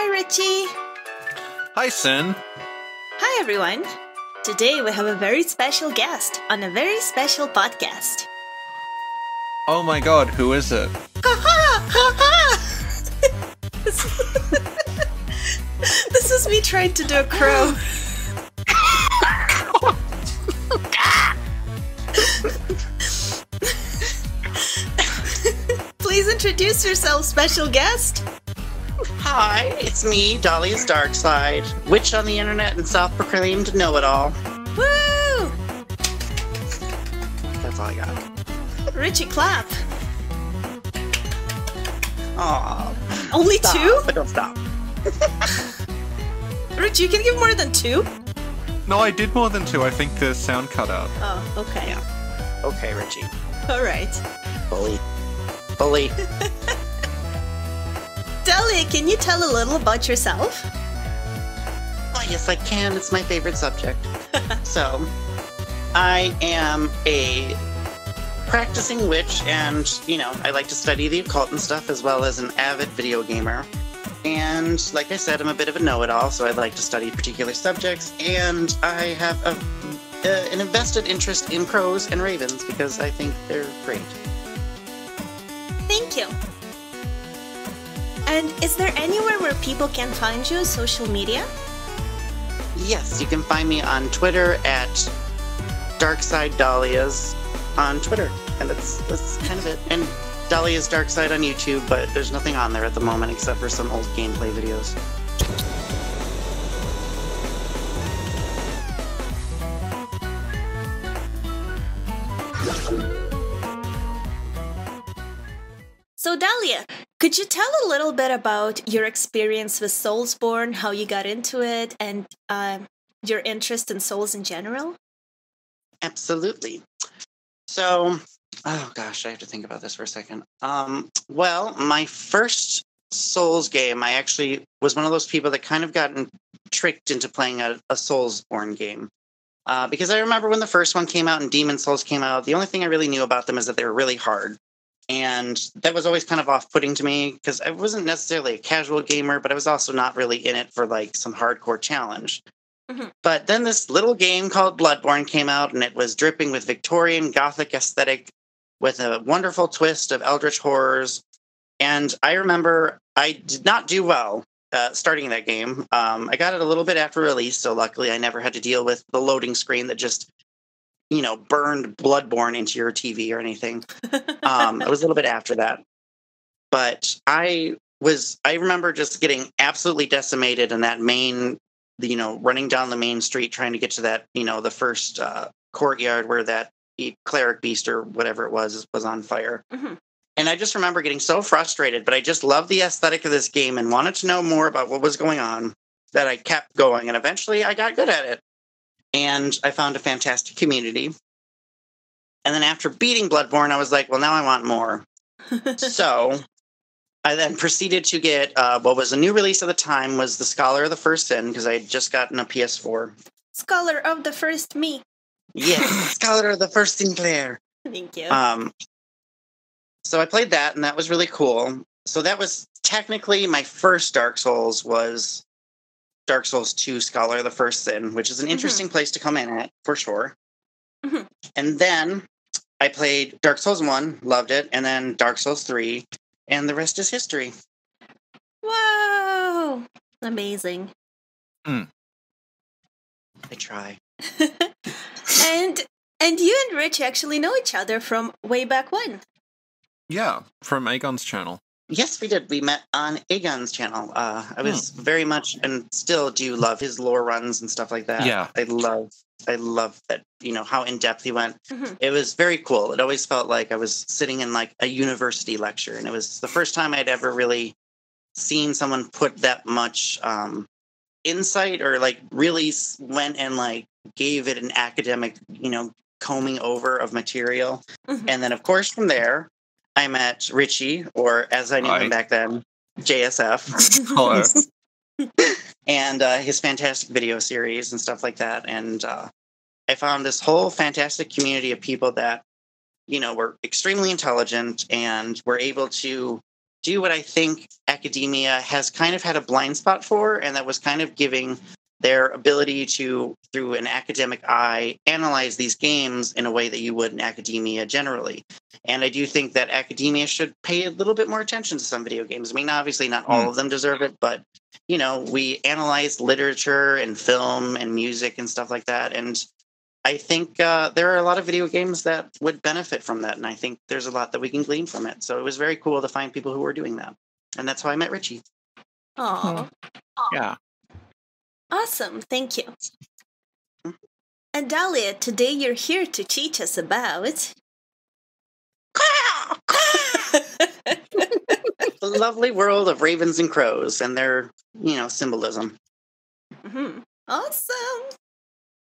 Hi, Richie. Hi, Sin. Hi, everyone. Today we have a very special guest on a very special podcast. Oh my god, who is it? This is me trying to do a crow. Please introduce yourself, special guest. Hi, it's me, Dahlia's Dark Side, witch on the internet and self-proclaimed know-it-all. Woo! That's all I got. Richie clap. Aw, Only stop, two? but don't stop. Richie, you can give more than two? No, I did more than two. I think the sound cut out. Oh, okay. Yeah. Okay, Richie. All right. Bully. Bully. Can you tell a little about yourself? oh, yes, I can. It's my favorite subject. so, I am a practicing witch, and, you know, I like to study the occult and stuff, as well as an avid video gamer. And like I said, I'm a bit of a know-it-all, so I like to study particular subjects, and I have a, uh, an invested interest in crows and ravens because I think they're great. Thank you. And is there anywhere where people can find you, social media? Yes, you can find me on Twitter at Darkside Dahlias on Twitter, and that's that's kind of it. And Dahlia's Dark Side on YouTube, but there's nothing on there at the moment except for some old gameplay videos. Could you tell a little bit about your experience with Soulsborne, how you got into it, and um your interest in souls in general? Absolutely. So, oh gosh, I have to think about this for a second. Um, well, my first Souls game, I actually was one of those people that kind of gotten tricked into playing a, a Soulsborne game. Uh, because I remember when the first one came out and Demon Souls came out, the only thing I really knew about them is that they were really hard. And that was always kind of off putting to me because I wasn't necessarily a casual gamer, but I was also not really in it for like some hardcore challenge. Mhm. But then this little game called Bloodborne came out and it was dripping with Victorian Gothic aesthetic with a wonderful twist of eldritch horrors. And I remember I did not do well uh, starting that game. Um, I got it a little bit after release, so luckily I never had to deal with the loading screen that just, you know, burned Bloodborne into your TV or anything. Um, it was a little bit after that. But I was, I remember just getting absolutely decimated in that main, you know, running down the main street trying to get to that, you know, the first uh, courtyard where that cleric beast or whatever it was was on fire. Mhm. And I just remember getting so frustrated, but I just loved the aesthetic of this game and wanted to know more about what was going on that I kept going. And eventually I got good at it. And I found a fantastic community. And then after beating Bloodborne, I was like, well, now I want more. so I then proceeded to get uh, what was a new release at the time was the Scholar of the First Sin because I had just gotten a PS4. Scholar of the first me. Yes, Scholar of the First Sinclair. Thank you. Um, so I played that, and that was really cool. So that was technically my first Dark Souls was Dark Souls 2 Scholar of the First Sin, which is an interesting place to come in at for sure. Mhm. And then I played Dark Souls 1, loved it, and then Dark Souls 3, and the rest is history. Whoa! Amazing. I try. and and you and Rich actually know each other from way back when. Yeah, from Aegon's channel. Yes, we did. We met on Aegon's channel. Uh, I was very much and still do love his lore runs and stuff like that. Yeah. I love, I love that. You know how in depth he went. Mhm. It was very cool. It always felt like I was sitting in like a university lecture, and it was the first time I'd ever really seen someone put that much um, insight or like really went and like gave it an academic, you know, combing over of material. Mhm. And then, of course, from there, I met Richie, or as I knew Hi. him back then, JSF, Hello. and uh, his fantastic video series and stuff like that. And uh, I found this whole fantastic community of people that, you know, were extremely intelligent and were able to do what I think academia has kind of had a blind spot for, and that was kind of giving their ability to, through an academic eye, analyze these games in a way that you would in academia generally. And I do think that academia should pay a little bit more attention to some video games. I mean, obviously, not all Mm. of them deserve it, but you know, we analyze literature and film and music and stuff like that. And I think uh, there are a lot of video games that would benefit from that. And I think there's a lot that we can glean from it. So it was very cool to find people who were doing that. And that's how I met Richie. Aw, Yeah. Awesome. Thank you. And Dahlia, today you're here to teach us about. the lovely world of ravens and crows and their, you know, symbolism. Mhm. Awesome.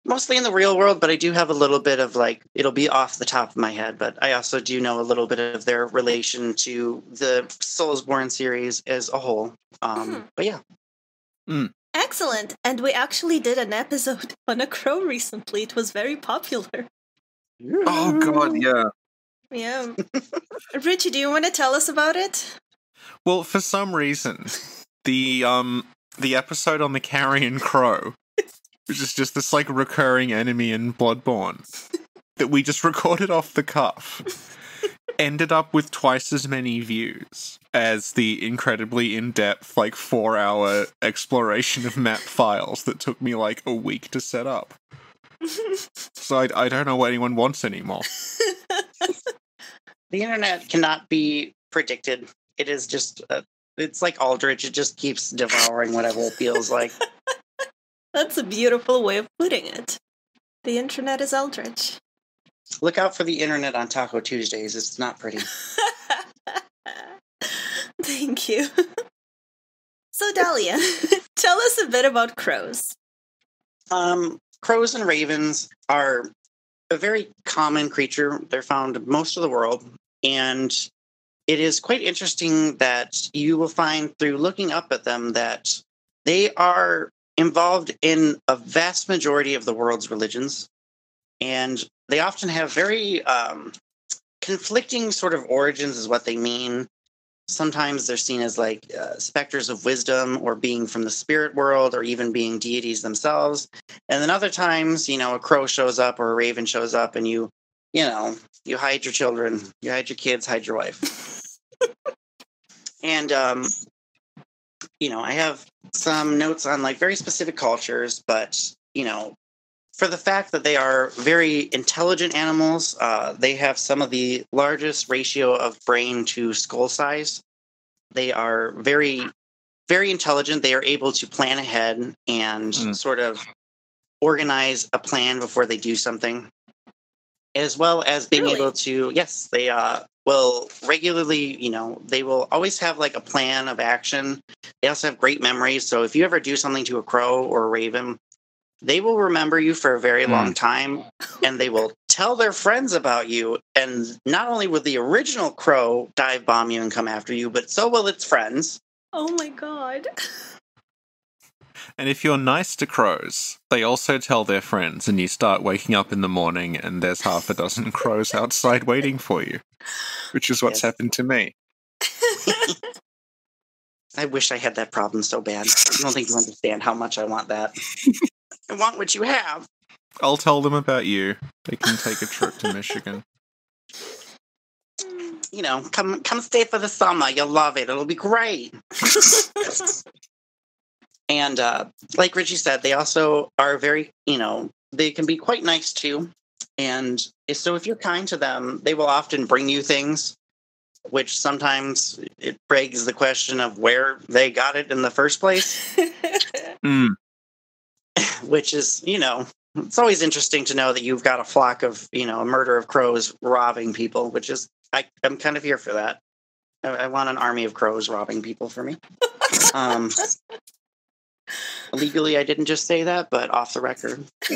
Mostly in the real world, but I do have a little bit of like, it'll be off the top of my head, but I also do know a little bit of their relation to the Soulsborne series as a whole. Um, Mhm. But yeah, Excellent. And we actually did an episode on a crow recently. It was very popular. Oh god, yeah. Yeah. Richie, do you want to tell us about it? Well, for some reason, the um the episode on the carrion crow, which is just this like recurring enemy in Bloodborne, that we just recorded off the cuff, ended up with twice as many views as the incredibly in-depth like four-hour exploration of map files that took me like a week to set up. So I, I don't know what anyone wants anymore. the internet cannot be predicted. It is just, uh, it's like Aldrich. It just keeps devouring whatever it feels like. That's a beautiful way of putting it. The internet is eldritch. Look out for the internet on Taco Tuesdays. It's not pretty. Thank you. So, Dahlia, tell us a bit about crows. Um, crows and ravens are a very common creature. They're found most of the world. And it is quite interesting that you will find through looking up at them that they are involved in a vast majority of the world's religions. And they often have very um, conflicting sort of origins, is what they mean. Sometimes they're seen as like uh, specters of wisdom or being from the spirit world or even being deities themselves. And then other times, you know, a crow shows up or a raven shows up and you, you know, you hide your children, you hide your kids, hide your wife. and, um, you know, I have some notes on like very specific cultures, but, you know, for the fact that they are very intelligent animals, uh, they have some of the largest ratio of brain to skull size. They are very, very intelligent. They are able to plan ahead and Mm. sort of organize a plan before they do something, as well as being Really? able to, yes, they uh, will regularly, you know, they will always have like a plan of action. They also have great memories. So if you ever do something to a crow or a raven, they will remember you for a very Hmm. long time and they will tell their friends about you. And not only will the original crow dive bomb you and come after you, but so will its friends. Oh my god. And if you're nice to crows, they also tell their friends, and you start waking up in the morning, and there's half a dozen crows outside waiting for you, which is what's Yes. happened to me. I wish I had that problem so bad. I don't think you understand how much I want that. I want what you have. I'll tell them about you. They can take a trip to Michigan. You know, come come stay for the summer. You'll love it. It'll be great. and uh, like Richie said, they also are very, you know, they can be quite nice too. And so if you're kind to them, they will often bring you things, which sometimes it begs the question of where they got it in the first place. Mm. which is, you know, it's always interesting to know that you've got a flock of, you know, a murder of crows robbing people, which is, I, I'm kind of here for that. I, I want an army of crows robbing people for me. Um, legally, I didn't just say that, but off the record.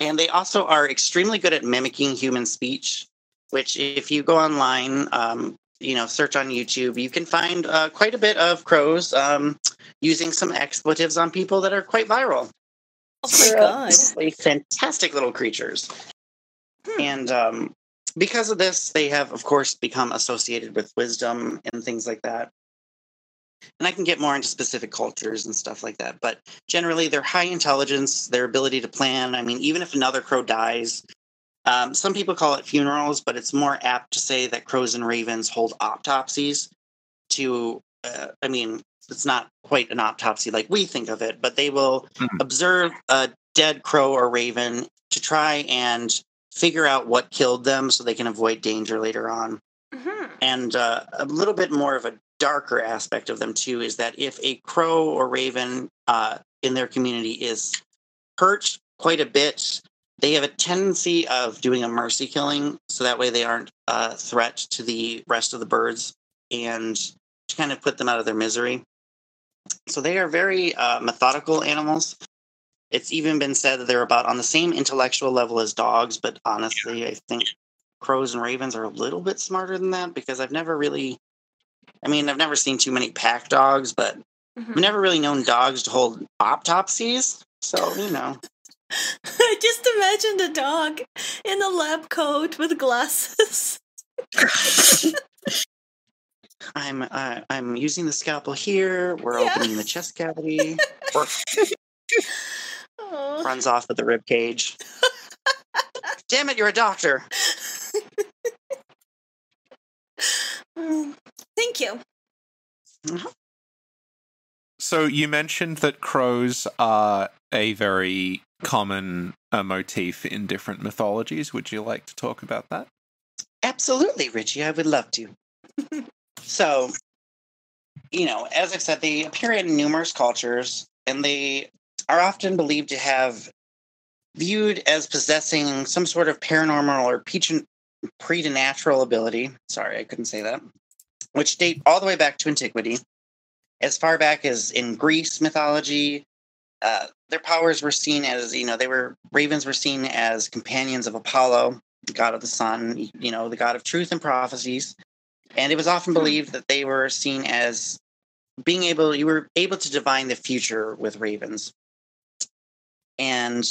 and they also are extremely good at mimicking human speech, which, if you go online, um, you know, search on YouTube, you can find uh, quite a bit of crows um, using some expletives on people that are quite viral. Oh my god. fantastic little creatures. Hmm. And um, because of this, they have, of course, become associated with wisdom and things like that. And I can get more into specific cultures and stuff like that. But generally, their high intelligence, their ability to plan. I mean, even if another crow dies, um, some people call it funerals, but it's more apt to say that crows and ravens hold autopsies to, uh, I mean, it's not quite an autopsy like we think of it, but they will Mhm. observe a dead crow or raven to try and figure out what killed them so they can avoid danger later on. Mhm. And uh, a little bit more of a darker aspect of them, too, is that if a crow or raven uh, in their community is hurt quite a bit, they have a tendency of doing a mercy killing so that way they aren't a threat to the rest of the birds and to kind of put them out of their misery. So they are very uh, methodical animals. It's even been said that they're about on the same intellectual level as dogs, but honestly, I think crows and ravens are a little bit smarter than that because I've never really, I mean, I've never seen too many pack dogs, but Mhm. I've never really known dogs to hold autopsies. So, you know, I just imagined a dog in a lab coat with glasses. I'm uh, I'm using the scalpel here. We're Yeah. opening the chest cavity. Oh. runs off with the rib cage. Damn it, you're a doctor. Mm. Thank you. So you mentioned that crows are a very common uh, motif in different mythologies. Would you like to talk about that? Absolutely, Richie. I would love to. so, you know, as I said, they appear in numerous cultures, and they are often believed to have viewed as possessing some sort of paranormal or preternatural ability. Sorry, I couldn't say that. Which date all the way back to antiquity, as far back as in Greece mythology. Uh, their powers were seen as, you know, they were ravens were seen as companions of Apollo, god of the sun, you know, the god of truth and prophecies. And it was often believed that they were seen as being able, you were able to divine the future with ravens. And,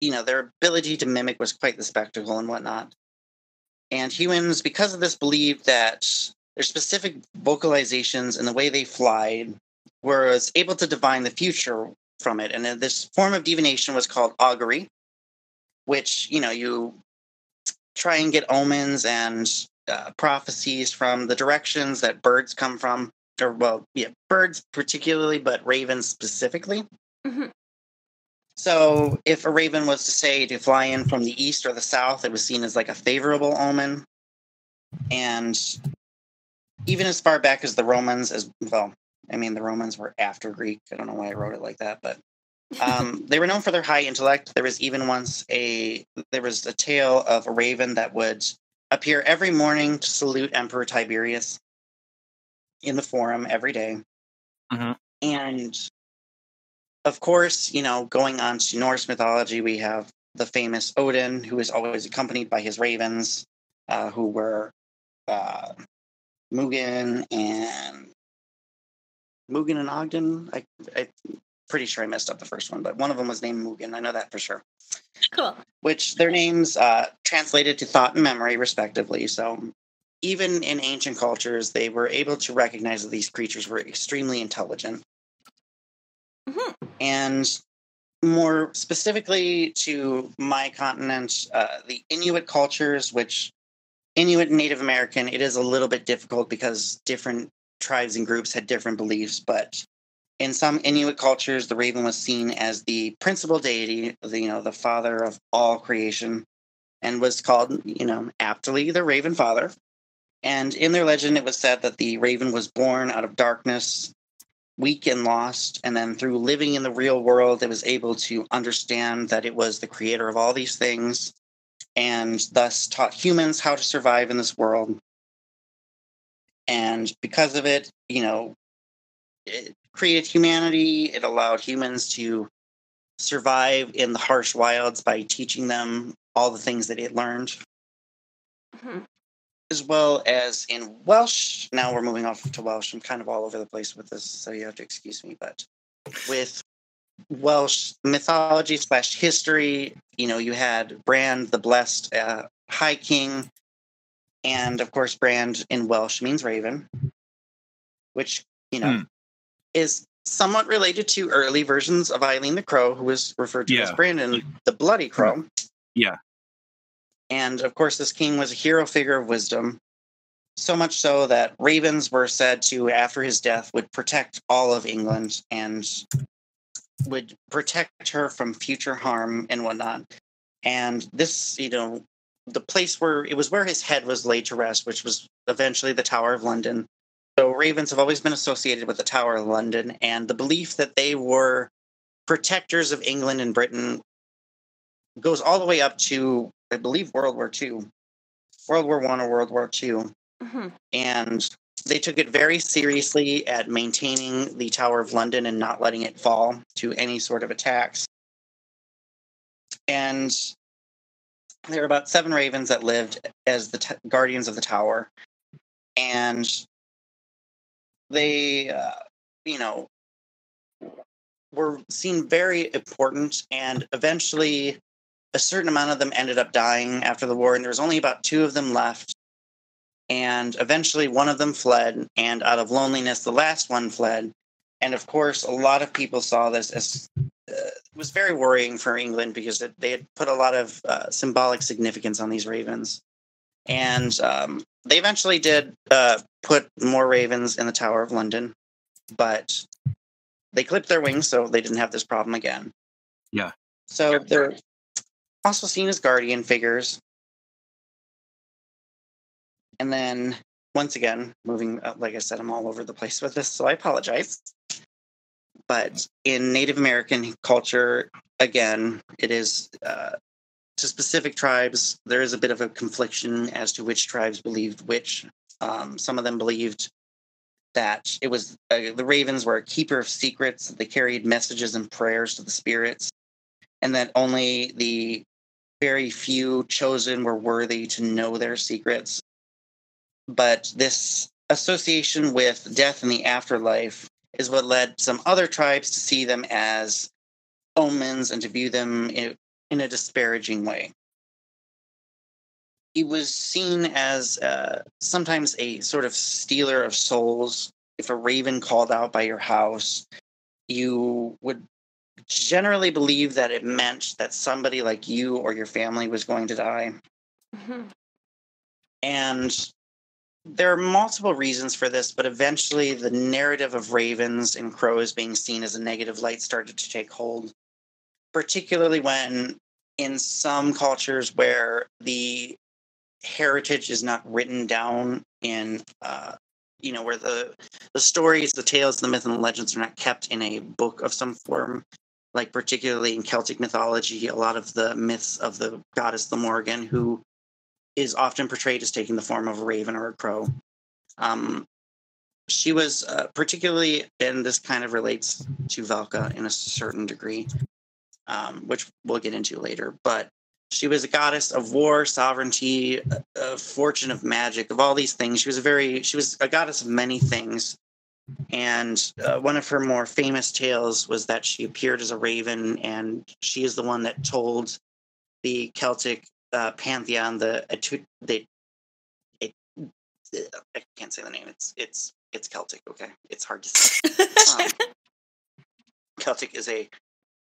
you know, their ability to mimic was quite the spectacle and whatnot. And humans, because of this, believed that their specific vocalizations and the way they fly was able to divine the future from it. And then this form of divination was called augury, which, you know, you try and get omens and uh, prophecies from the directions that birds come from, or well, yeah, birds particularly, but ravens specifically. Mhm. So, if a raven was to say to fly in from the east or the south, it was seen as like a favorable omen. And even as far back as the Romans, as well, I mean, the Romans were after Greek. I don't know why I wrote it like that, but um, they were known for their high intellect. There was even once a there was a tale of a raven that would appear every morning to salute Emperor Tiberius in the forum every day. Mhm. And of course, you know, going on to Norse mythology, we have the famous Odin, who is always accompanied by his ravens, uh, who were uh, Mugen and Mugen and Ogden. I, I pretty sure I messed up the first one, but one of them was named Mugen. I know that for sure. Cool. Which their names uh, translated to thought and memory, respectively. So even in ancient cultures, they were able to recognize that these creatures were extremely intelligent. Mhm. And more specifically to my continent, uh, the Inuit cultures, which Inuit and Native American, it is a little bit difficult because different tribes and groups had different beliefs, but in some Inuit cultures, the raven was seen as the principal deity, the, you know, the father of all creation, and was called, you know, aptly the Raven Father. And in their legend, it was said that the raven was born out of darkness, weak and lost, and then through living in the real world, it was able to understand that it was the creator of all these things, and thus taught humans how to survive in this world. And because of it, you know, it created humanity. It allowed humans to survive in the harsh wilds by teaching them all the things that it learned, Mhm. as well as in Welsh. Now we're moving off to Welsh. I'm kind of all over the place with this, so you have to excuse me. But with Welsh mythology slash history, you know, you had Bran the Blessed, uh, High King, and of course, Bran in Welsh means raven, which, you know, Hmm. is somewhat related to early versions of Eileen the Crow, who was referred to as Brandon the Bloody Crow. Yeah. And of course, this king was a hero figure of wisdom, so much so that ravens were said to, after his death, would protect all of England and would protect her from future harm and whatnot. And this, you know, the place where it was where his head was laid to rest, which was eventually the Tower of London. So ravens have always been associated with the Tower of London, and the belief that they were protectors of England and Britain goes all the way up to, I believe, World War II, World War One or World War Two, hmm and they took it very seriously at maintaining the Tower of London and not letting it fall to any sort of attacks. And there were about seven ravens that lived as the t- guardians of the tower, and they, uh, you know, were seen very important. And eventually, a certain amount of them ended up dying after the war, and there was only about two of them left. And eventually, one of them fled, and out of loneliness, the last one fled. And of course, a lot of people saw this as uh, it was very worrying for England because it, they had put a lot of uh, symbolic significance on these ravens. And um, they eventually did uh, put more ravens in the Tower of London, but they clipped their wings, so they didn't have this problem again. Yeah. So they're also seen as guardian figures. And then, once again, moving, uh, like I said, I'm all over the place with this, so I apologize. But in Native American culture, again, it is uh, to specific tribes, there is a bit of a confliction as to which tribes believed which. Um, some of them believed that it was uh, the ravens were a keeper of secrets, they carried messages and prayers to the spirits, and that only the very few chosen were worthy to know their secrets. But this association with death and the afterlife is what led some other tribes to see them as omens and to view them in, in a disparaging way. He was seen as uh, sometimes a sort of stealer of souls. If a raven called out by your house, you would generally believe that it meant that somebody like you or your family was going to die. hmm And there are multiple reasons for this, but eventually the narrative of ravens and crows being seen as a negative light started to take hold, particularly when in some cultures where the heritage is not written down in uh, you know where the the stories the tales the myth and the legends are not kept in a book of some form like particularly in celtic mythology a lot of the myths of the goddess the Morrigan who is often portrayed as taking the form of a raven or a crow. Um, she was uh, particularly, and this kind of relates to Velka in a certain degree, um, which we'll get into later. But she was a goddess of war, sovereignty, uh, of fortune, of magic, of all these things. She was a very, she was a goddess of many things. And uh, one of her more famous tales was that she appeared as a raven, and she is the one that told the Celtic uh, pantheon, the Etu- the it, I can't say the name. It's it's it's Celtic. Okay, it's hard to say. Um, Celtic is a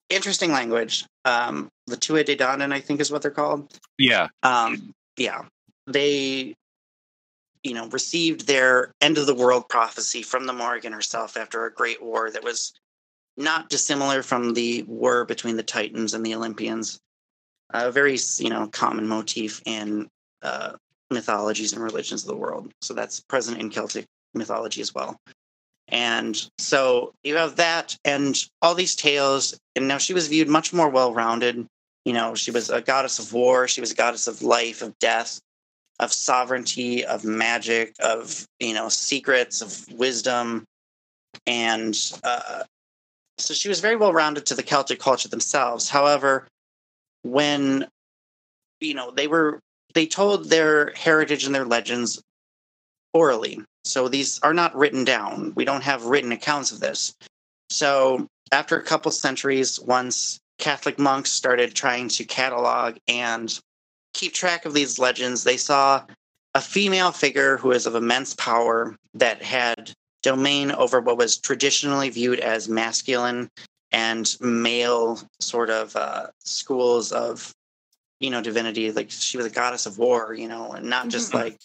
interesting language. Um, the Tua De Danann, I think, is what they're called. Yeah. Um, yeah, they, you know, received their end of the world prophecy from the Morrigan herself after a great war that was not dissimilar from the war between the Titans and the Olympians. A very, you know, common motif in uh, mythologies and religions of the world. So that's present in Celtic mythology as well. And so you have that and all these tales. And now she was viewed much more well rounded. You know, she was a goddess of war, she was a goddess of life, of death, of sovereignty, of magic, of, you know, secrets, of wisdom. And uh, so she was very well rounded to the Celtic culture themselves. However, when, you know, they were, they told their heritage and their legends orally. So these are not written down. We don't have written accounts of this. So after a couple centuries, once Catholic monks started trying to catalog and keep track of these legends, they saw a female figure who was of immense power that had domain over what was traditionally viewed as masculine and male sort of uh, schools of you know divinity like she was a goddess of war you know and not just Mhm. like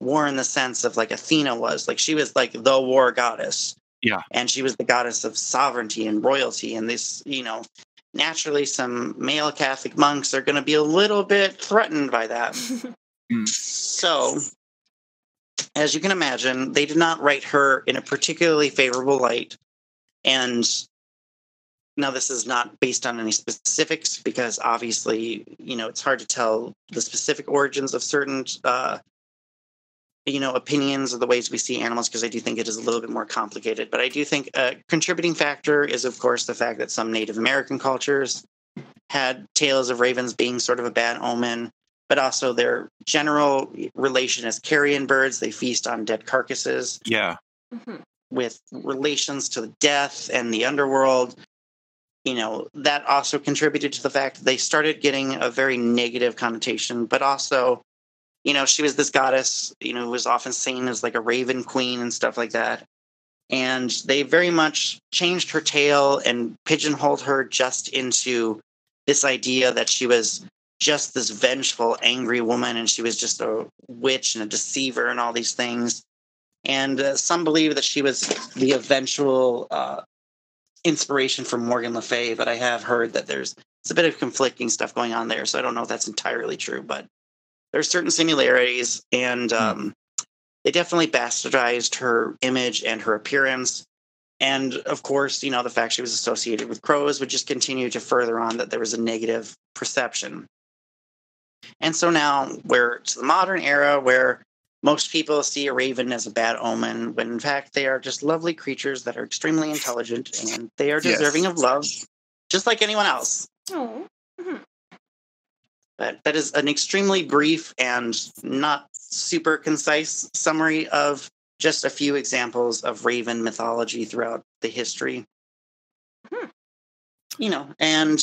war in the sense of like athena was like she was like the war goddess Yeah. and she was the goddess of sovereignty and royalty and this you know naturally some male catholic monks are going to be a little bit threatened by that so, as you can imagine, they did not write her in a particularly favorable light. And now, this is not based on any specifics because obviously, you know, it's hard to tell the specific origins of certain, uh, you know, opinions of the ways we see animals because I do think it is a little bit more complicated. But I do think a contributing factor is, of course, the fact that some Native American cultures had tales of ravens being sort of a bad omen but also their general relation as carrion birds. They feast on dead carcasses Yeah. Mhm. with relations to death and the underworld. You know, that also contributed to the fact that they started getting a very negative connotation, but also, you know, she was this goddess, you know, who was often seen as like a raven queen and stuff like that. And they very much changed her tale and pigeonholed her just into this idea that she was just this vengeful, angry woman, and she was just a witch and a deceiver and all these things. And uh, some believe that she was the eventual uh, inspiration from Morgan Le Fay, but I have heard that there's it's a bit of conflicting stuff going on there, so I don't know if that's entirely true. But there's certain similarities, and um, they definitely bastardized her image and her appearance. And of course, you know, the fact she was associated with crows would just continue to further on that there was a negative perception. And so now we're to the modern era where most people see a raven as a bad omen, when in fact they are just lovely creatures that are extremely intelligent and they are Yes. deserving of love, just like anyone else. Oh. But that is an extremely brief and not super concise summary of just a few examples of raven mythology throughout the history. Hmm. You know, and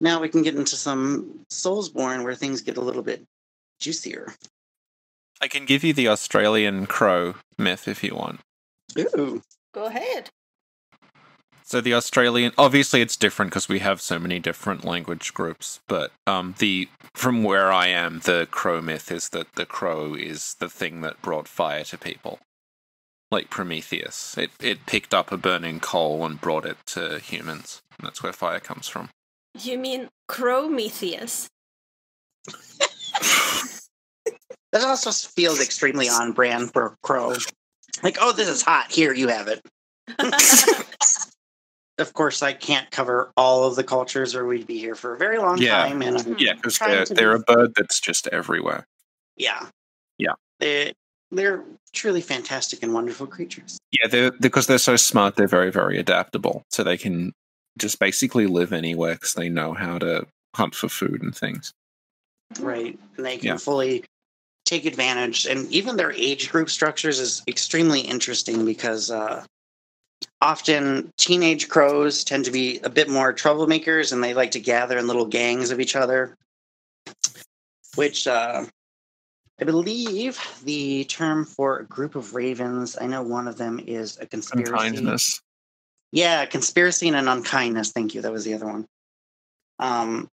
now we can get into some Soulsborne where things get a little bit juicier. I can give you the Australian crow myth if you want. Ooh. Go ahead. So the Australian, obviously, it's different because we have so many different language groups. But um, the from where I am, the crow myth is that the crow is the thing that brought fire to people, like Prometheus. It it picked up a burning coal and brought it to humans. And that's where fire comes from. You mean Prometheus? That also feels extremely on brand for crow. Like, oh, this is hot. Here, you have it. of course, I can't cover all of the cultures, or we'd be here for a very long Yeah. time. And I'm Yeah, because they're they're a bird that's just everywhere. yeah, Yeah. they they're truly fantastic and wonderful creatures. Yeah, they're because they're so smart. They're very very adaptable, so they can just basically live anywhere because they know how to hunt for food and things. right? And they can Yeah. fully take advantage. And even their age group structures is extremely interesting because uh, often teenage crows tend to be a bit more troublemakers and they like to gather in little gangs of each other, which uh, I believe the term for a group of ravens, I know one of them is a conspiracy. Unkindness. Yeah, conspiracy and an unkindness. Thank you. That was the other one. Um,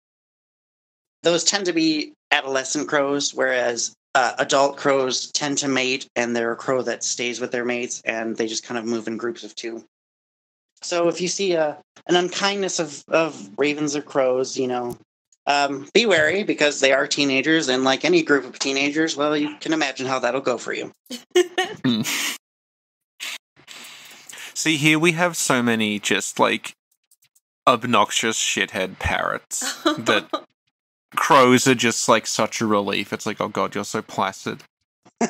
those tend to be adolescent crows, whereas uh, adult crows tend to mate, and they're a crow that stays with their mates, and they just kind of move in groups of two. So if you see a an unkindness of of ravens or crows, you know, um, be wary because they are teenagers, and like any group of teenagers, well, you can imagine how that'll go for you. See, here we have so many just like obnoxious shithead parrots that crows are just like such a relief. It's like, oh god, you're so placid.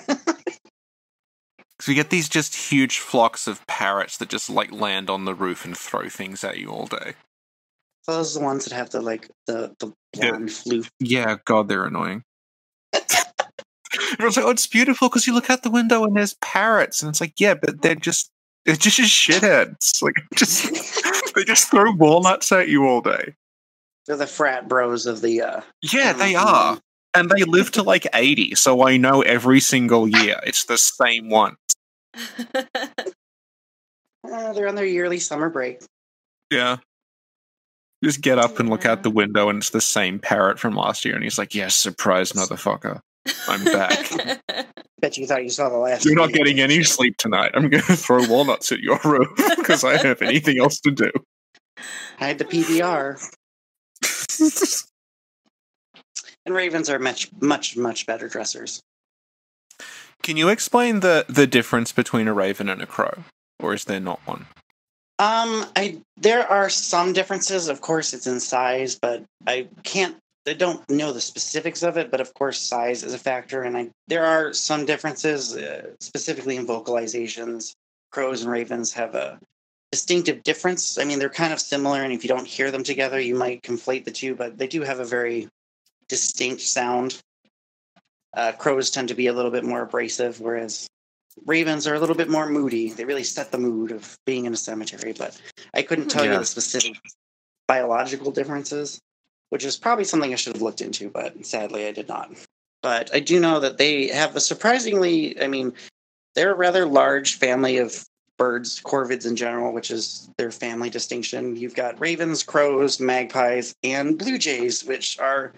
Because we get these just huge flocks of parrots that just like land on the roof and throw things at you all day. Those are the ones that have the like the the Yeah. blonde flute. Yeah, god, they're annoying. Everyone's like, oh, it's beautiful because you look out the window and there's parrots, and it's like, yeah, but they're just they're just shitheads. Like, just they just throw walnuts at you all day. They're the frat bros of the uh Yeah, they are. and they live to like 80, so I know every single year it's the same one. Uh, they're on their yearly summer break. Yeah. Just get up and look out the window, and it's the same parrot from last year. And he's like, Yes, surprise, motherfucker. I'm back. Bet you thought you saw the last. You're not video. getting any sleep tonight. I'm going to throw walnuts at your roof because I have anything else to do. I had the PBR. And ravens are much, much, much better dressers. Can you explain the, the difference between a raven and a crow? Or is there not one? Um, I there are some differences. Of course, it's in size, but I can't. I don't know the specifics of it, but of course, size is a factor, and I there are some differences, uh, specifically in vocalizations. Crows and ravens have a distinctive difference. I mean, they're kind of similar, and if you don't hear them together, you might conflate the two, but they do have a very distinct sound. Uh, crows tend to be a little bit more abrasive, whereas ravens are a little bit more moody. They really set the mood of being in a cemetery, but I couldn't tell Yeah. you the specific biological differences, which is probably something I should have looked into, but sadly I did not. But I do know that they have a surprisingly, I mean, they're a rather large family of birds, corvids in general, which is their family distinction. You've got ravens, crows, magpies, and blue jays, which are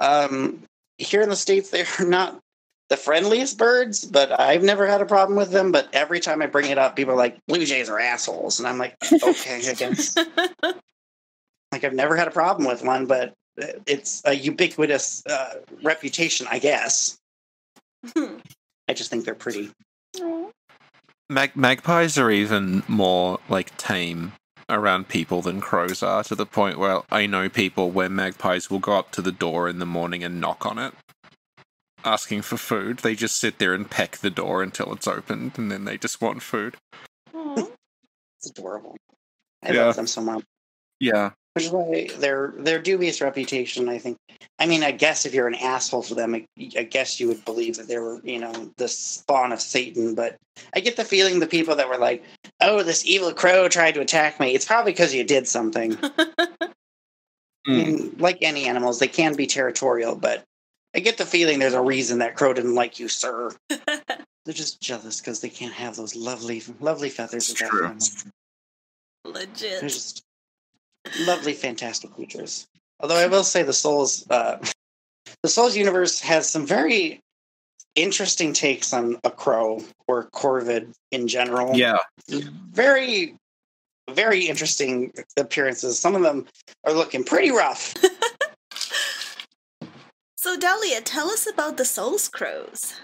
um, here in the states. They are not the friendliest birds, but I've never had a problem with them. But every time I bring it up, people are like, "Blue jays are assholes," and I'm like, "Okay, I guess." like I've never had a problem with one, but it's a ubiquitous uh, reputation, I guess. I just think they're pretty. Mag- magpies are even more like tame around people than crows are to the point where I know people where magpies will go up to the door in the morning and knock on it asking for food. They just sit there and peck the door until it's opened and then they just want food. It's adorable. I Yeah. love them so much. Yeah. Which is why their their dubious reputation. I think. I mean, I guess if you're an asshole to them, I, I guess you would believe that they were, you know, the spawn of Satan. But I get the feeling the people that were like, "Oh, this evil crow tried to attack me," it's probably because you did something. I mean, mm. like any animals, they can be territorial, but I get the feeling there's a reason that crow didn't like you, sir. They're just jealous because they can't have those lovely, lovely feathers. It's true. family. They're Legit. just lovely, fantastic creatures. Although I will say the Souls, uh, the Souls universe has some very interesting takes on a crow or corvid in general. Yeah. very, very interesting appearances. Some of them are looking pretty rough. So, Dahlia, tell us about the Souls Crows.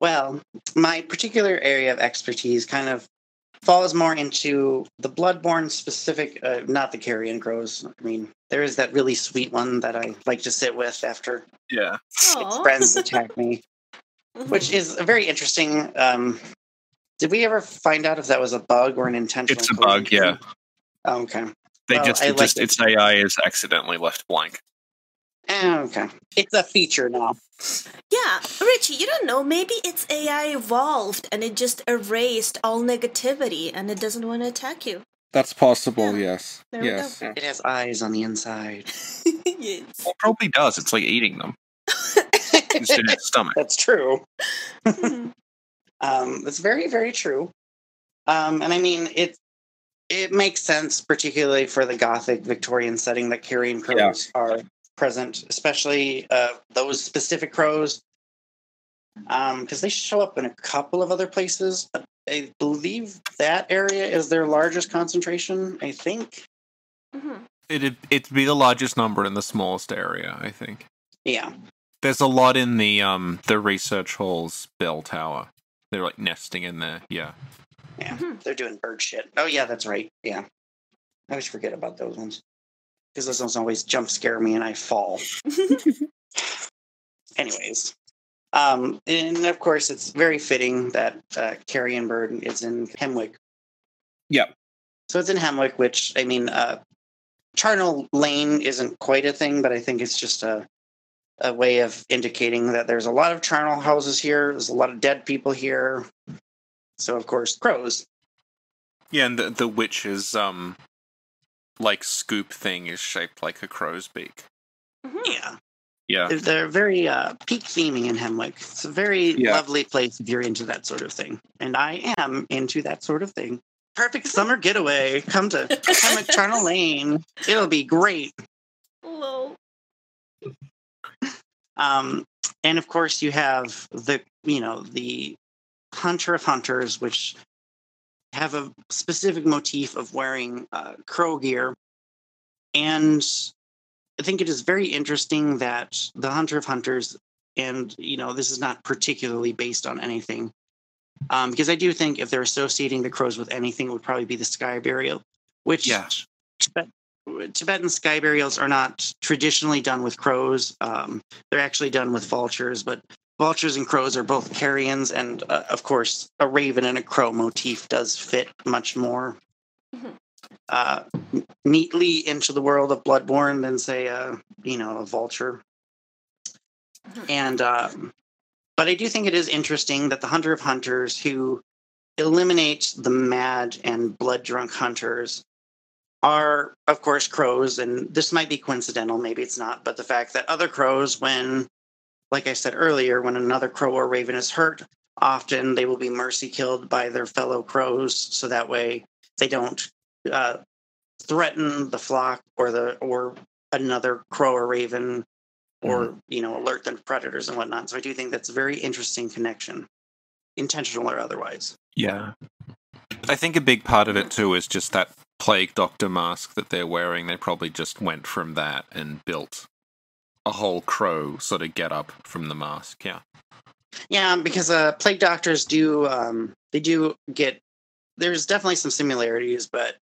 Well, my particular area of expertise kind of falls more into the bloodborne specific, uh, not the carrion crows. I mean, there is that really sweet one that I like to sit with after Yeah. its friends attack me, which is very interesting. Um, did we ever find out if that was a bug or an intentional? It's a bug, collision? yeah. Oh, okay. They Well, just, I it like just it. its AI is accidentally left blank. Eh, okay. It's a feature now. Yeah, Richie, you don't know. Maybe its AI evolved and it just erased all negativity and it doesn't want to attack you. That's possible, Yeah. yes. There we yes. It has eyes on the inside. yes. Well, it probably does. It's like eating them. It's in its stomach. That's true. Mhm. Um, that's very, very true. Um, and I mean, it it makes sense, particularly for the Gothic Victorian setting, that carrion crows are present, especially uh, those specific crows, because they show up in a couple of other places. But I believe that area is their largest concentration. I think. Mhm. It'd it'd be the largest number in the smallest area, I think. Yeah. There's a lot in the um the research hall's bell tower. They're like nesting in there. Yeah. Yeah, Mhm. they're doing bird shit. Oh yeah, that's right. Yeah, I always forget about those ones because those ones always jump scare me and I fall. Anyways, um, and of course, it's very fitting that uh, Carrion Bird is in Hemwick. Yep. So it's in Hemwick, which I mean, uh, Charnel Lane isn't quite a thing, but I think it's just a a way of indicating that there's a lot of charnel houses here. There's a lot of dead people here. So of course, crows. Yeah, and the the witch's um like scoop thing is shaped like a crow's beak. Mhm. Yeah. Yeah. They're, they're very uh, peak theming in Hemwick. It's a very Yeah. lovely place if you're into that sort of thing, and I am into that sort of thing. Perfect summer getaway. Come to Hemwick Charnel Lane. It'll be great. Hello. Um, and of course, you have the you know the hunter of hunters, which have a specific motif of wearing uh, crow gear, and I think it is very interesting that the hunter of hunters, and you know this is not particularly based on anything, um, because I do think if they're associating the crows with anything, it would probably be the sky burial, which Yeah. Tibet, Tibetan sky burials are not traditionally done with crows. Um, they're actually done with vultures, but vultures and crows are both carrions, and uh, of course, a raven and a crow motif does fit much more Mhm. uh, neatly into the world of Bloodborne than, say, uh, you know, a vulture. Mhm. And um, but I do think it is interesting that the hunter of hunters who eliminate the mad and blood drunk hunters are, of course, crows. And this might be coincidental, maybe it's not. But the fact that other crows, when, like I said earlier, when another crow or raven is hurt, often they will be mercy killed by their fellow crows. So that way they don't uh, threaten the flock or the or another crow or raven or you know alert them to predators and whatnot so i do think that's a very interesting connection intentional or otherwise Yeah. I think a big part of it too is just that plague doctor mask that they're wearing. They probably just went from that and built a whole crow sort of get up from the mask. Yeah. yeah because uh plague doctors do um they do get there's definitely some similarities but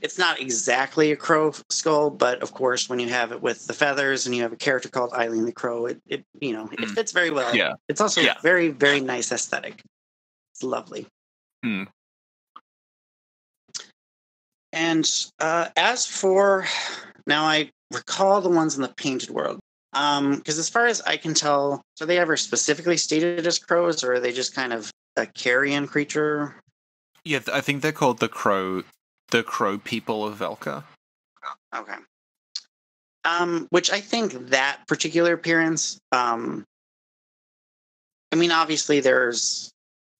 it's not exactly a crow skull but of course when you have it with the feathers and you have a character called eileen the crow it, it you know it Mm. fits very well Yeah. it's also Yeah. very very nice aesthetic it's lovely Hmm. And uh, as for now, I recall the ones in the painted world. Um, because as far as I can tell, are they ever specifically stated as crows, or are they just kind of a carrion creature? Yeah, I think they're called the crow, the crow people of Velka. Okay. Um, which I think that particular appearance, um, I mean, obviously there's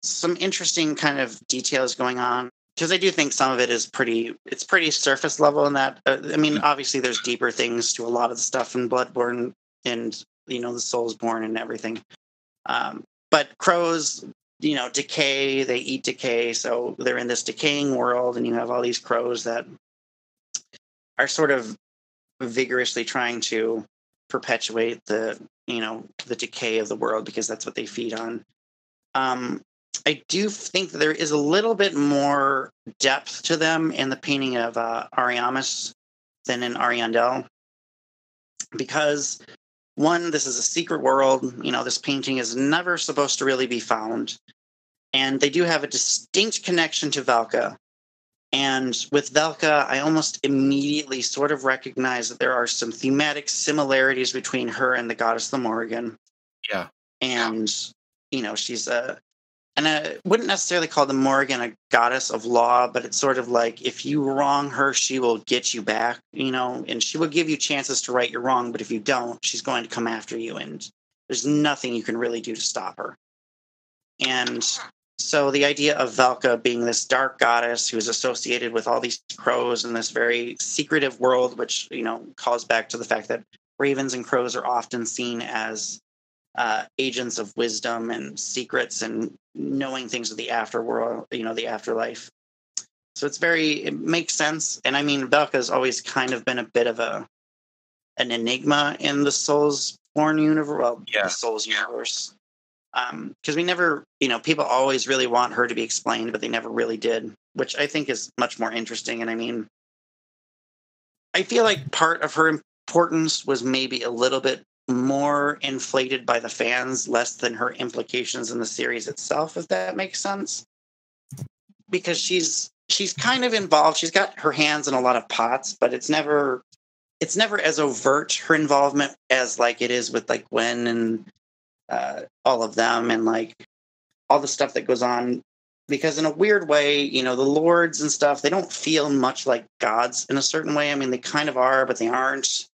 some interesting kind of details going on because I do think some of it is pretty, it's pretty surface level in that. Uh, I mean, obviously there's deeper things to a lot of the stuff in Bloodborne and, you know, the Soulsborne and everything. Um, but crows, you know, decay, they eat decay. So they're in this decaying world and you have all these crows that are sort of vigorously trying to perpetuate the you know the decay of the world because that's what they feed on um i do think that there is a little bit more depth to them in the painting of uh, ariamis than in ariandel because one this is a secret world you know this painting is never supposed to really be found and they do have a distinct connection to Velka and with Velka, I almost immediately sort of recognize that there are some thematic similarities between her and the goddess the Morrigan. Yeah. And, you know, she's a, and I wouldn't necessarily call the Morrigan a goddess of law, but it's sort of like if you wrong her, she will get you back, you know, and she will give you chances to right your wrong. But if you don't, she's going to come after you, and there's nothing you can really do to stop her. And so the idea of Velka being this dark goddess who is associated with all these crows in this very secretive world, which you know calls back to the fact that ravens and crows are often seen as uh, agents of wisdom and secrets and knowing things of the afterworld, you know, the afterlife. So it's very it makes sense, and I mean Velka has always kind of been a bit of a an enigma in the Soulsborne universe, well, Yeah. the Souls universe because we never, you know, people always really want her to be explained, but they never really did, which I think is much more interesting. And I mean, I feel like part of her importance was maybe a little bit more inflated by the fans, less than her implications in the series itself, if that makes sense. Because she's she's kind of involved. She's got her hands in a lot of pots, but it's never it's never as overt her involvement as like it is with like Gwyn and uh, all of them and like all the stuff that goes on because in a weird way you know the lords and stuff they don't feel much like gods in a certain way i mean they kind of are but they aren't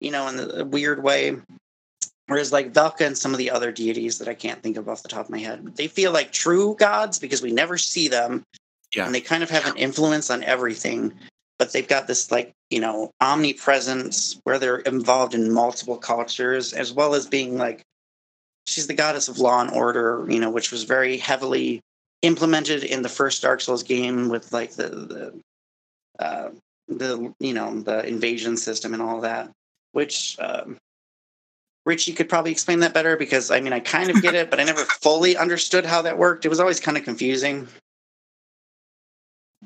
you know in a weird way Whereas like Velka and some of the other deities that I can't think of off the top of my head, they feel like true gods because we never see them. Yeah. And they kind of have an influence on everything, but they've got this like, you know, omnipresence where they're involved in multiple cultures, as well as being like she's the goddess of law and order, you know, which was very heavily implemented in the first Dark Souls game with like the the uh, the you know the invasion system and all that. Which um, Richie could probably explain that better because I mean I kind of get it, but I never fully understood how that worked. It was always kind of confusing.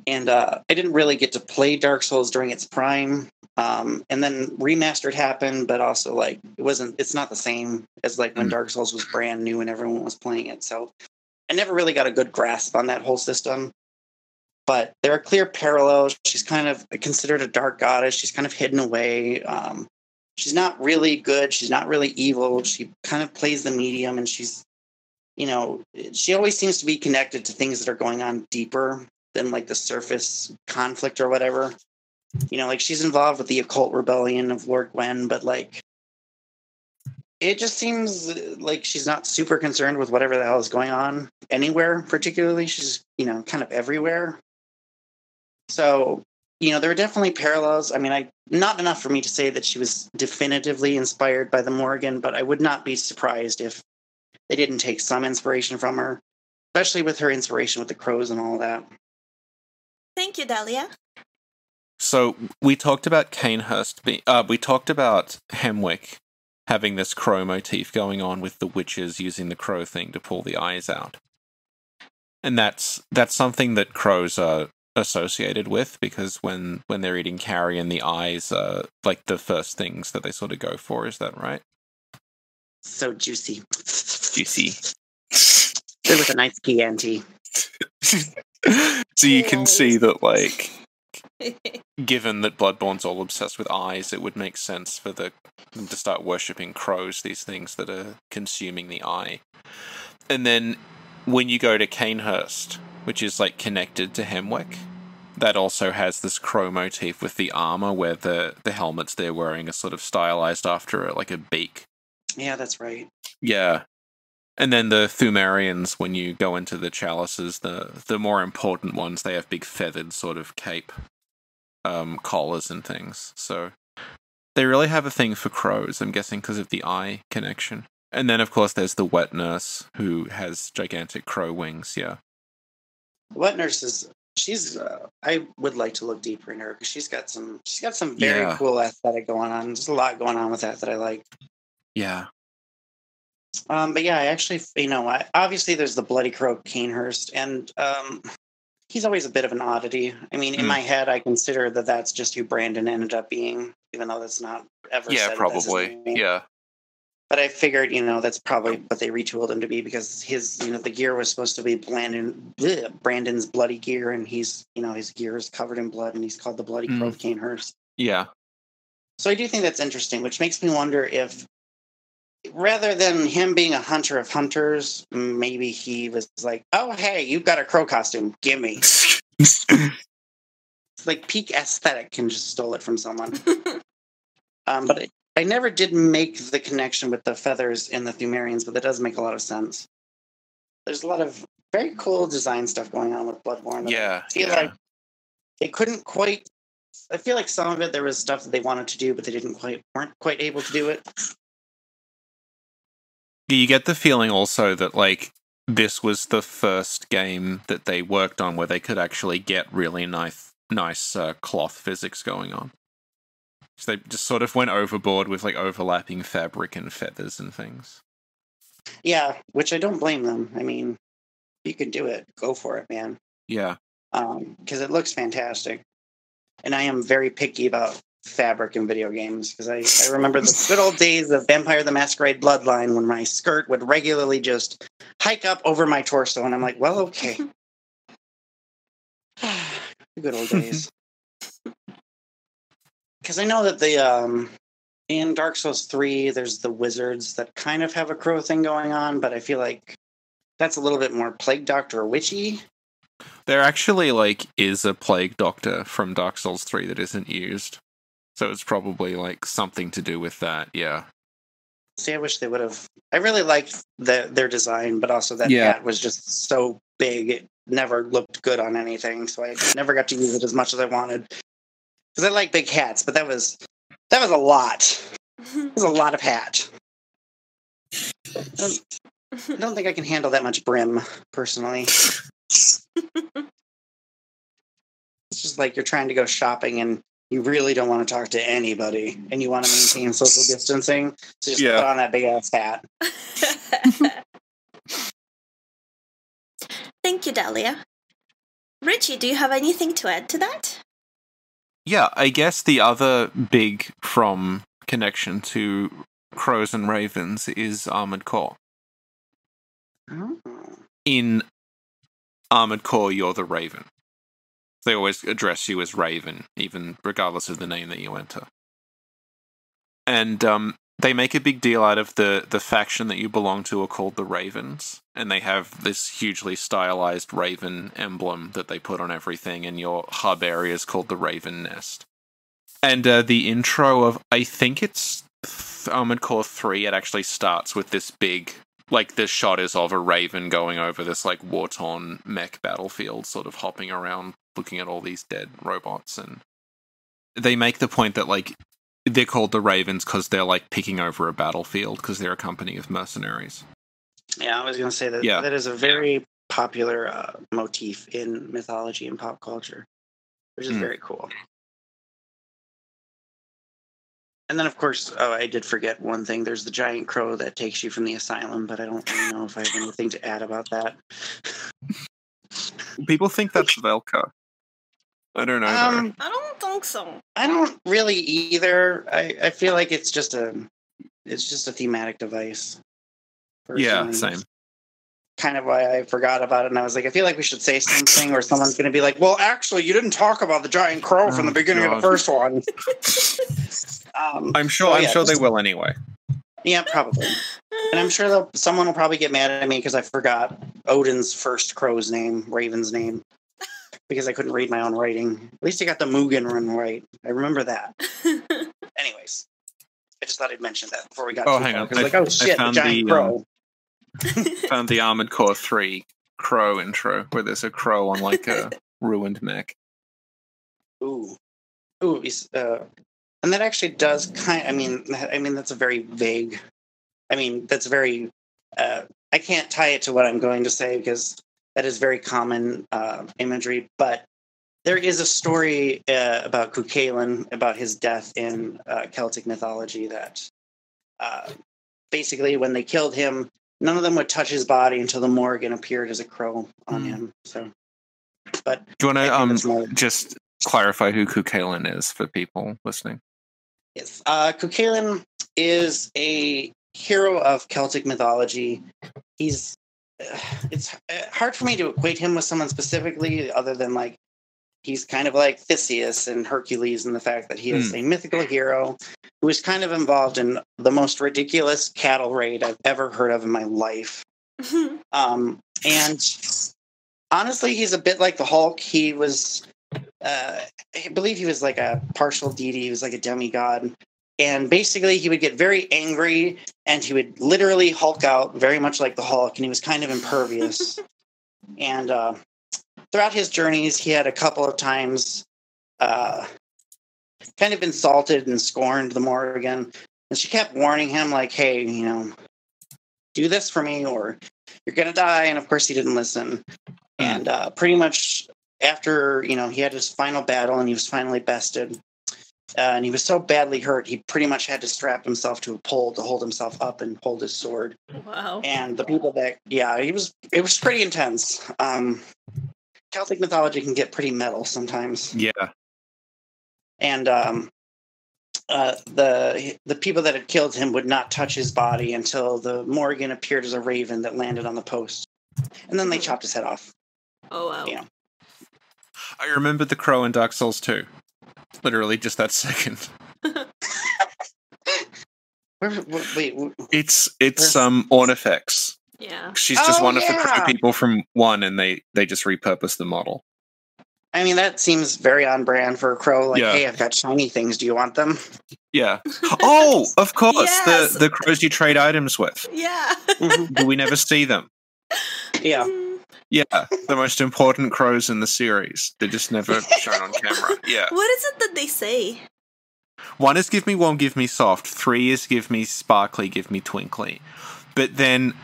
And uh, I didn't really get to play Dark Souls during its prime. Um, and then remastered happened, but also like it wasn't. It's not the same as like when Mm. Dark Souls was brand new and everyone was playing it. So I never really got a good grasp on that whole system. But there are clear parallels. She's kind of considered a dark goddess. She's kind of hidden away. Um, she's not really good. She's not really evil. She kind of plays the medium, and she's, you know, she always seems to be connected to things that are going on deeper than like the surface conflict or whatever. You know, like she's involved with the occult rebellion of Lord Gwyn, but like it just seems uh, like she's not super concerned with whatever the hell is going on anywhere particularly she's you know kind of everywhere so you know there are definitely parallels i mean i not enough for me to say that she was definitively inspired by the Morrigan but i would not be surprised if they didn't take some inspiration from her especially with her inspiration with the crows and all that Thank you, Dahlia. So we talked about Cainhurst. Be- uh, we talked about Hemwick having this crow motif going on with the witches using the crow thing to pull the eyes out, and that's that's something that crows are associated with because when when they're eating carrion, the eyes are like the first things that they sort of go for. Is that right? so juicy Juicy. It was a nice Chianti. so you can see that like given that Bloodborne's all obsessed with eyes, it would make sense for the them to start worshipping crows, these things that are consuming the eye. And then when you go to Cainhurst, which is like connected to Hemwick, that also has this crow motif with the armor where the, the helmets they're wearing are sort of stylized after like a beak. Yeah, that's right. Yeah. And then the Pthumerians, when you go into the chalices, the the more important ones, they have big feathered sort of cape um, collars and things. So they really have a thing for crows, I'm guessing, because of the eye connection. And then, of course, there's the wet nurse who has gigantic crow wings. Yeah. Wet nurse is she's. Uh, I would like to look deeper in her because she's got some. She's got some very Yeah. cool aesthetic going on. There's a lot going on with that that I like. Yeah. Um, but yeah, I actually, you know, I, obviously there's the Bloody Crow Cainhurst, and um, he's always a bit of an oddity. I mean, in Hmm. my head, I consider that that's just who Brandon ended up being, even though that's not ever. Yeah, probably. Yeah. But I figured, you know, that's probably what they retooled him to be because his, you know, the gear was supposed to be Brandon, bleh, Brandon's bloody gear, and he's, you know, his gear is covered in blood, and he's called the Bloody Mm. Crow Cainhurst. Yeah. So I do think that's interesting, which makes me wonder if rather than him being a hunter of hunters, maybe he was like, "Oh, hey, you've got a crow costume. Give me." It's like peak aesthetic and just stole it from someone. um, but I, I never did make the connection with the feathers in the Pthumerians, but that does make a lot of sense. There's a lot of very cool design stuff going on with Bloodborne. Yeah. I feel yeah. like they couldn't quite. I feel like some of it there was stuff that they wanted to do, but they didn't quite weren't quite able to do it. Do you get the feeling also that like this was the first game that they worked on where they could actually get really nice, nice uh, cloth physics going on. So they just sort of went overboard with like overlapping fabric and feathers and things. Yeah, which I don't blame them. I mean, you can do it. Go for it, man. Yeah, um, Because it looks fantastic. And I am very picky about fabric in video games because I, I remember the good old days of Vampire the Masquerade Bloodline when my skirt would regularly just hike up over my torso. And I'm like, well, okay. good old days. Because I know that the um, in Dark Souls 3, there's the wizards that kind of have a crow thing going on, but I feel like that's a little bit more plague doctor or witchy. there actually like is a plague doctor from Dark Souls three that isn't used, so it's probably like something to do with that. Yeah, See, I wish they would have. I really liked the, their design, but also that Yeah. hat was just so big. It never looked good on anything, so I never got to use it as much as I wanted. Because I like big hats, but that was that was a lot. It was a lot of hat. I don't, I don't think I can handle that much brim personally. It's just like you're trying to go shopping and you really don't want to talk to anybody and you want to maintain social distancing. So just Yeah. put on that big ass hat. Thank you, Dahlia. Richie, do you have anything to add to that? Yeah, I guess the other big from connection to crows and ravens is Armored Core. Oh. In Armored Core, you're the Raven. They always address you as Raven, even regardless of the name that you enter. And um, they make a big deal out of the the faction that you belong to are called the Ravens, and they have this hugely stylized Raven emblem that they put on everything. And your hub area is called the Raven Nest. And uh, the intro of I think it's th- Armored Core three. It actually starts with this big like this shot is of a raven going over this like war torn mech battlefield, sort of hopping around, looking at all these dead robots, and they make the point that like they're called the ravens because they're like picking over a battlefield because they're a company of mercenaries. Yeah, I was going to say that Yeah. that is a very popular uh, motif in mythology and pop culture, which is Hmm. very cool. And then, of course, oh, I did forget one thing. There's the giant crow that takes you from the asylum, but I don't really know if I have anything to add about that. People think that's Velka. I don't know. Um, I don't think so. I don't really either. I, I feel like it's just a it's just a thematic device. yeah, personally. same. kind of why I forgot about it. And I was like, I feel like we should say something, or someone's going to be like, "Well, actually, you didn't talk about the giant crow from the Oh, beginning of the first one." um, I'm sure. Oh, I'm yeah, sure they will anyway. yeah, probably. And I'm sure someone will probably get mad at me because I forgot Odin's first crow's name, Raven's name, because I couldn't read my own writing. At least I got the Muninn right. I remember that. Anyways, I just thought I'd mention that before we got. Oh, too hang far, on. 'cause I- like, oh I shit, the found giant the, um. Found the Armored Core three crow intro where there's a crow on like a ruined mech. Ooh, ooh, uh, and that actually does kind. I mean, I mean that's a very vague. I mean, that's very. Uh, I can't tie it to what I'm going to say because that is very common uh, imagery. But there is a story uh, about Cuchulainn, about his death in uh, Celtic mythology. That uh, basically, when they killed him, none of them would touch his body until the Morrigan appeared as a crow on Hmm. him. So, but Do you want to um more- just clarify who Cuchulainn is for people listening? Yes. Uh, Cuchulainn is a hero of Celtic mythology. He's. Uh, it's uh, hard for me to equate him with someone specifically, other than like he's kind of like Theseus and Hercules, and the fact that he is a mythical hero who is kind of involved in the most ridiculous cattle raid I've ever heard of in my life. Um, and honestly, he's a bit like the Hulk. He was, uh, I believe he was like a partial deity. He was like a demigod. And basically, he would get very angry and he would literally Hulk out, very much like the Hulk. And he was kind of impervious. and uh, throughout his journeys, he had a couple of times uh, kind of insulted and scorned the Morrigan. And she kept warning him, like, hey, you know, do this for me or you're going to die. And of course, he didn't listen. And uh, pretty much after, you know, he had his final battle and he was finally bested. Uh, and he was so badly hurt, he pretty much had to strap himself to a pole to hold himself up and hold his sword. wow. And the people that, yeah, he was, it was pretty intense. Um, Celtic mythology can get pretty metal sometimes Yeah. and um, uh, the the people that had killed him would not touch his body until the Morrigan appeared as a raven that landed on the post, and then they chopped his head off. Oh wow. Yeah. I remember the crow in Dark Souls 2. Literally just that second. Where, where, wait, wh- It's it's Where? um Ornifex. Yeah. She's just Oh, one of the yeah. crow people from one and they they just repurposed the model. I mean, that seems very on brand for a crow. Like, Yeah. hey, I've got shiny things. Do you want them? Yeah. Oh, of course. Yes. The the crows you trade items with. Yeah. But we never see them. Yeah. Yeah. The most important crows in the series. They're just never shown on camera. Yeah. What is it that they say? One is give me warm, give me soft. Three is give me sparkly, give me twinkly. But then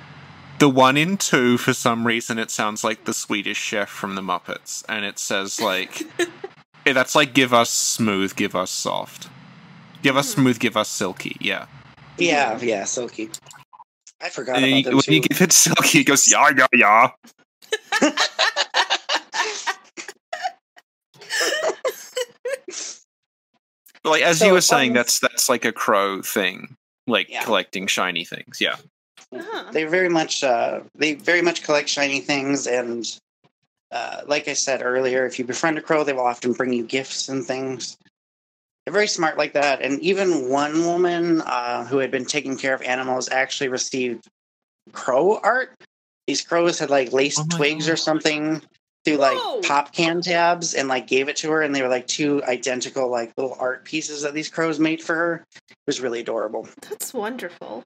the one in two, for some reason, it sounds like the Swedish chef from the Muppets, and it says like, that's like give us smooth, give us soft, give us Hmm. smooth, give us silky. Yeah. Yeah, yeah, Silky. I forgot And about you- them when too. you give it silky, he goes, yeah, yeah, yeah. But like as So, you were saying, that's that's like a crow thing, like Yeah. collecting shiny things. Yeah. Uh-huh. they very much uh, they very much collect shiny things and uh, like i said earlier if you befriend a crow they will often bring you gifts and things they're very smart like that and even one woman uh, who had been taking care of animals actually received crow art these crows had like laced Oh twigs God. or something through like Whoa. pop can tabs and like gave it to her and they were like two identical like little art pieces that these crows made for her it was really adorable That's wonderful.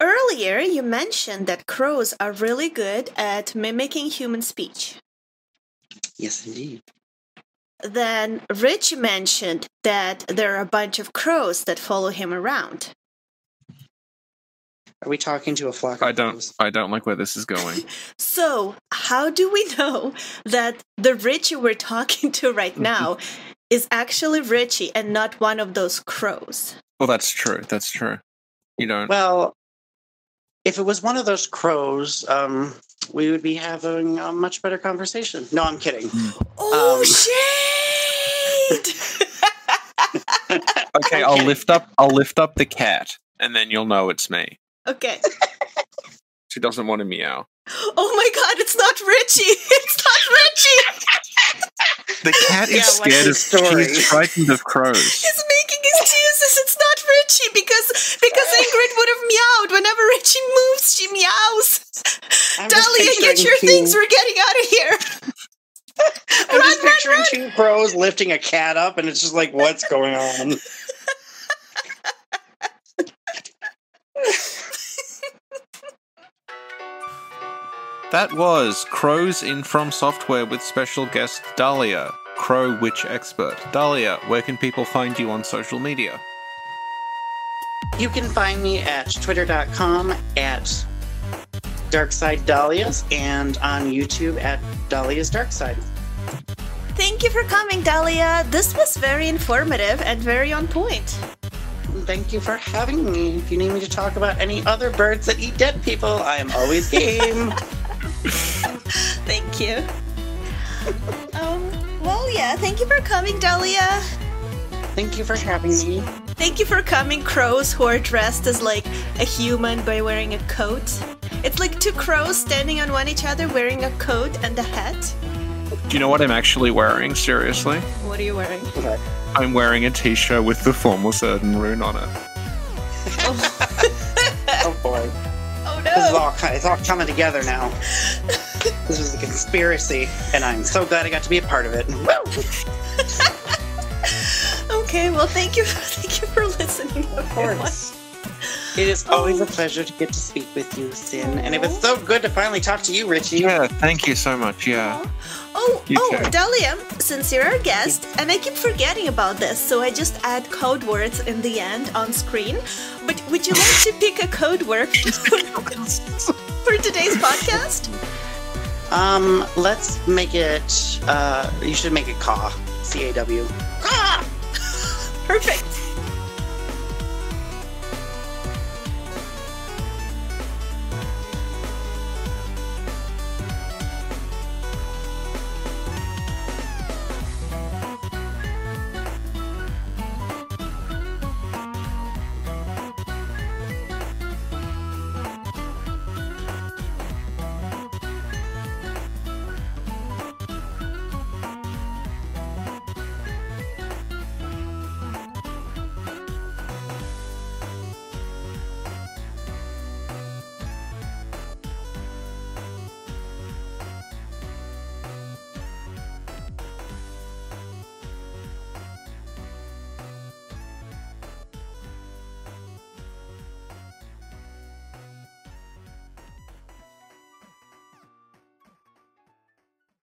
Earlier, you mentioned that crows are really good at mimicking human speech. yes indeed Then Rich mentioned that there are a bunch of crows that follow him around. Are we talking to a flock of I don't crows? I don't like where this is going. So, how do we know that the Richie we're talking to right now is actually Richie and not one of those crows? Well that's true. That's true. You don't Well, if it was one of those crows, um, we would be having a much better conversation. No, I'm kidding. Oh, Um, shade! Okay, I'm I'll kidding. lift up I'll lift up the cat and then you'll know it's me. Okay. She doesn't want to meow. Oh my god, it's not Richie! It's not Richie! The cat is Yeah, like scared the of story. She's frightened of crows. He's making excuses. It's not Richie because because Ingrid would have meowed whenever Richie moves. She meows. I'm Dahlia, get your two- things. We're getting out of here. I'm just Run, run, picturing run. two crows lifting a cat up, and it's just like, what's going on? That was Crows in From Software with special guest Dahlia, Crow Witch Expert. Dahlia, where can people find you on social media? You can find me at twitter.com at Darkside Dahlias and on YouTube at Dahlia's Darkside. Thank you for coming, Dahlia. This was very informative and very on point. Thank you for having me. If you need me to talk about any other birds that eat dead people, I am always game. Thank you. um, well, yeah, thank you for coming, Dahlia. Thank you for having me. Thank you for coming, crows who are dressed as like a human by wearing a coat. It's like two crows standing on one each other wearing a coat and a hat. Do you know what I'm actually wearing? Seriously? What are you wearing? Okay. I'm wearing a t-shirt with the formal certain rune on it. Oh boy. This is all it's all coming together now. This was a conspiracy, and I'm so glad I got to be a part of it. Okay, well, thank you, thank you for listening. Of course. It is always a pleasure to get to speak with you, Sin, and it was so good to finally talk to you, Richie. Yeah, thank you so much. Yeah. Oh, You oh, too. Dahlia, since you're our guest, and I keep forgetting about this, so I just add code words in the end on screen. But would you like to pick a code word for today's podcast? Um, let's make it. Uh, you should make it caw. C A W. Caw. Perfect.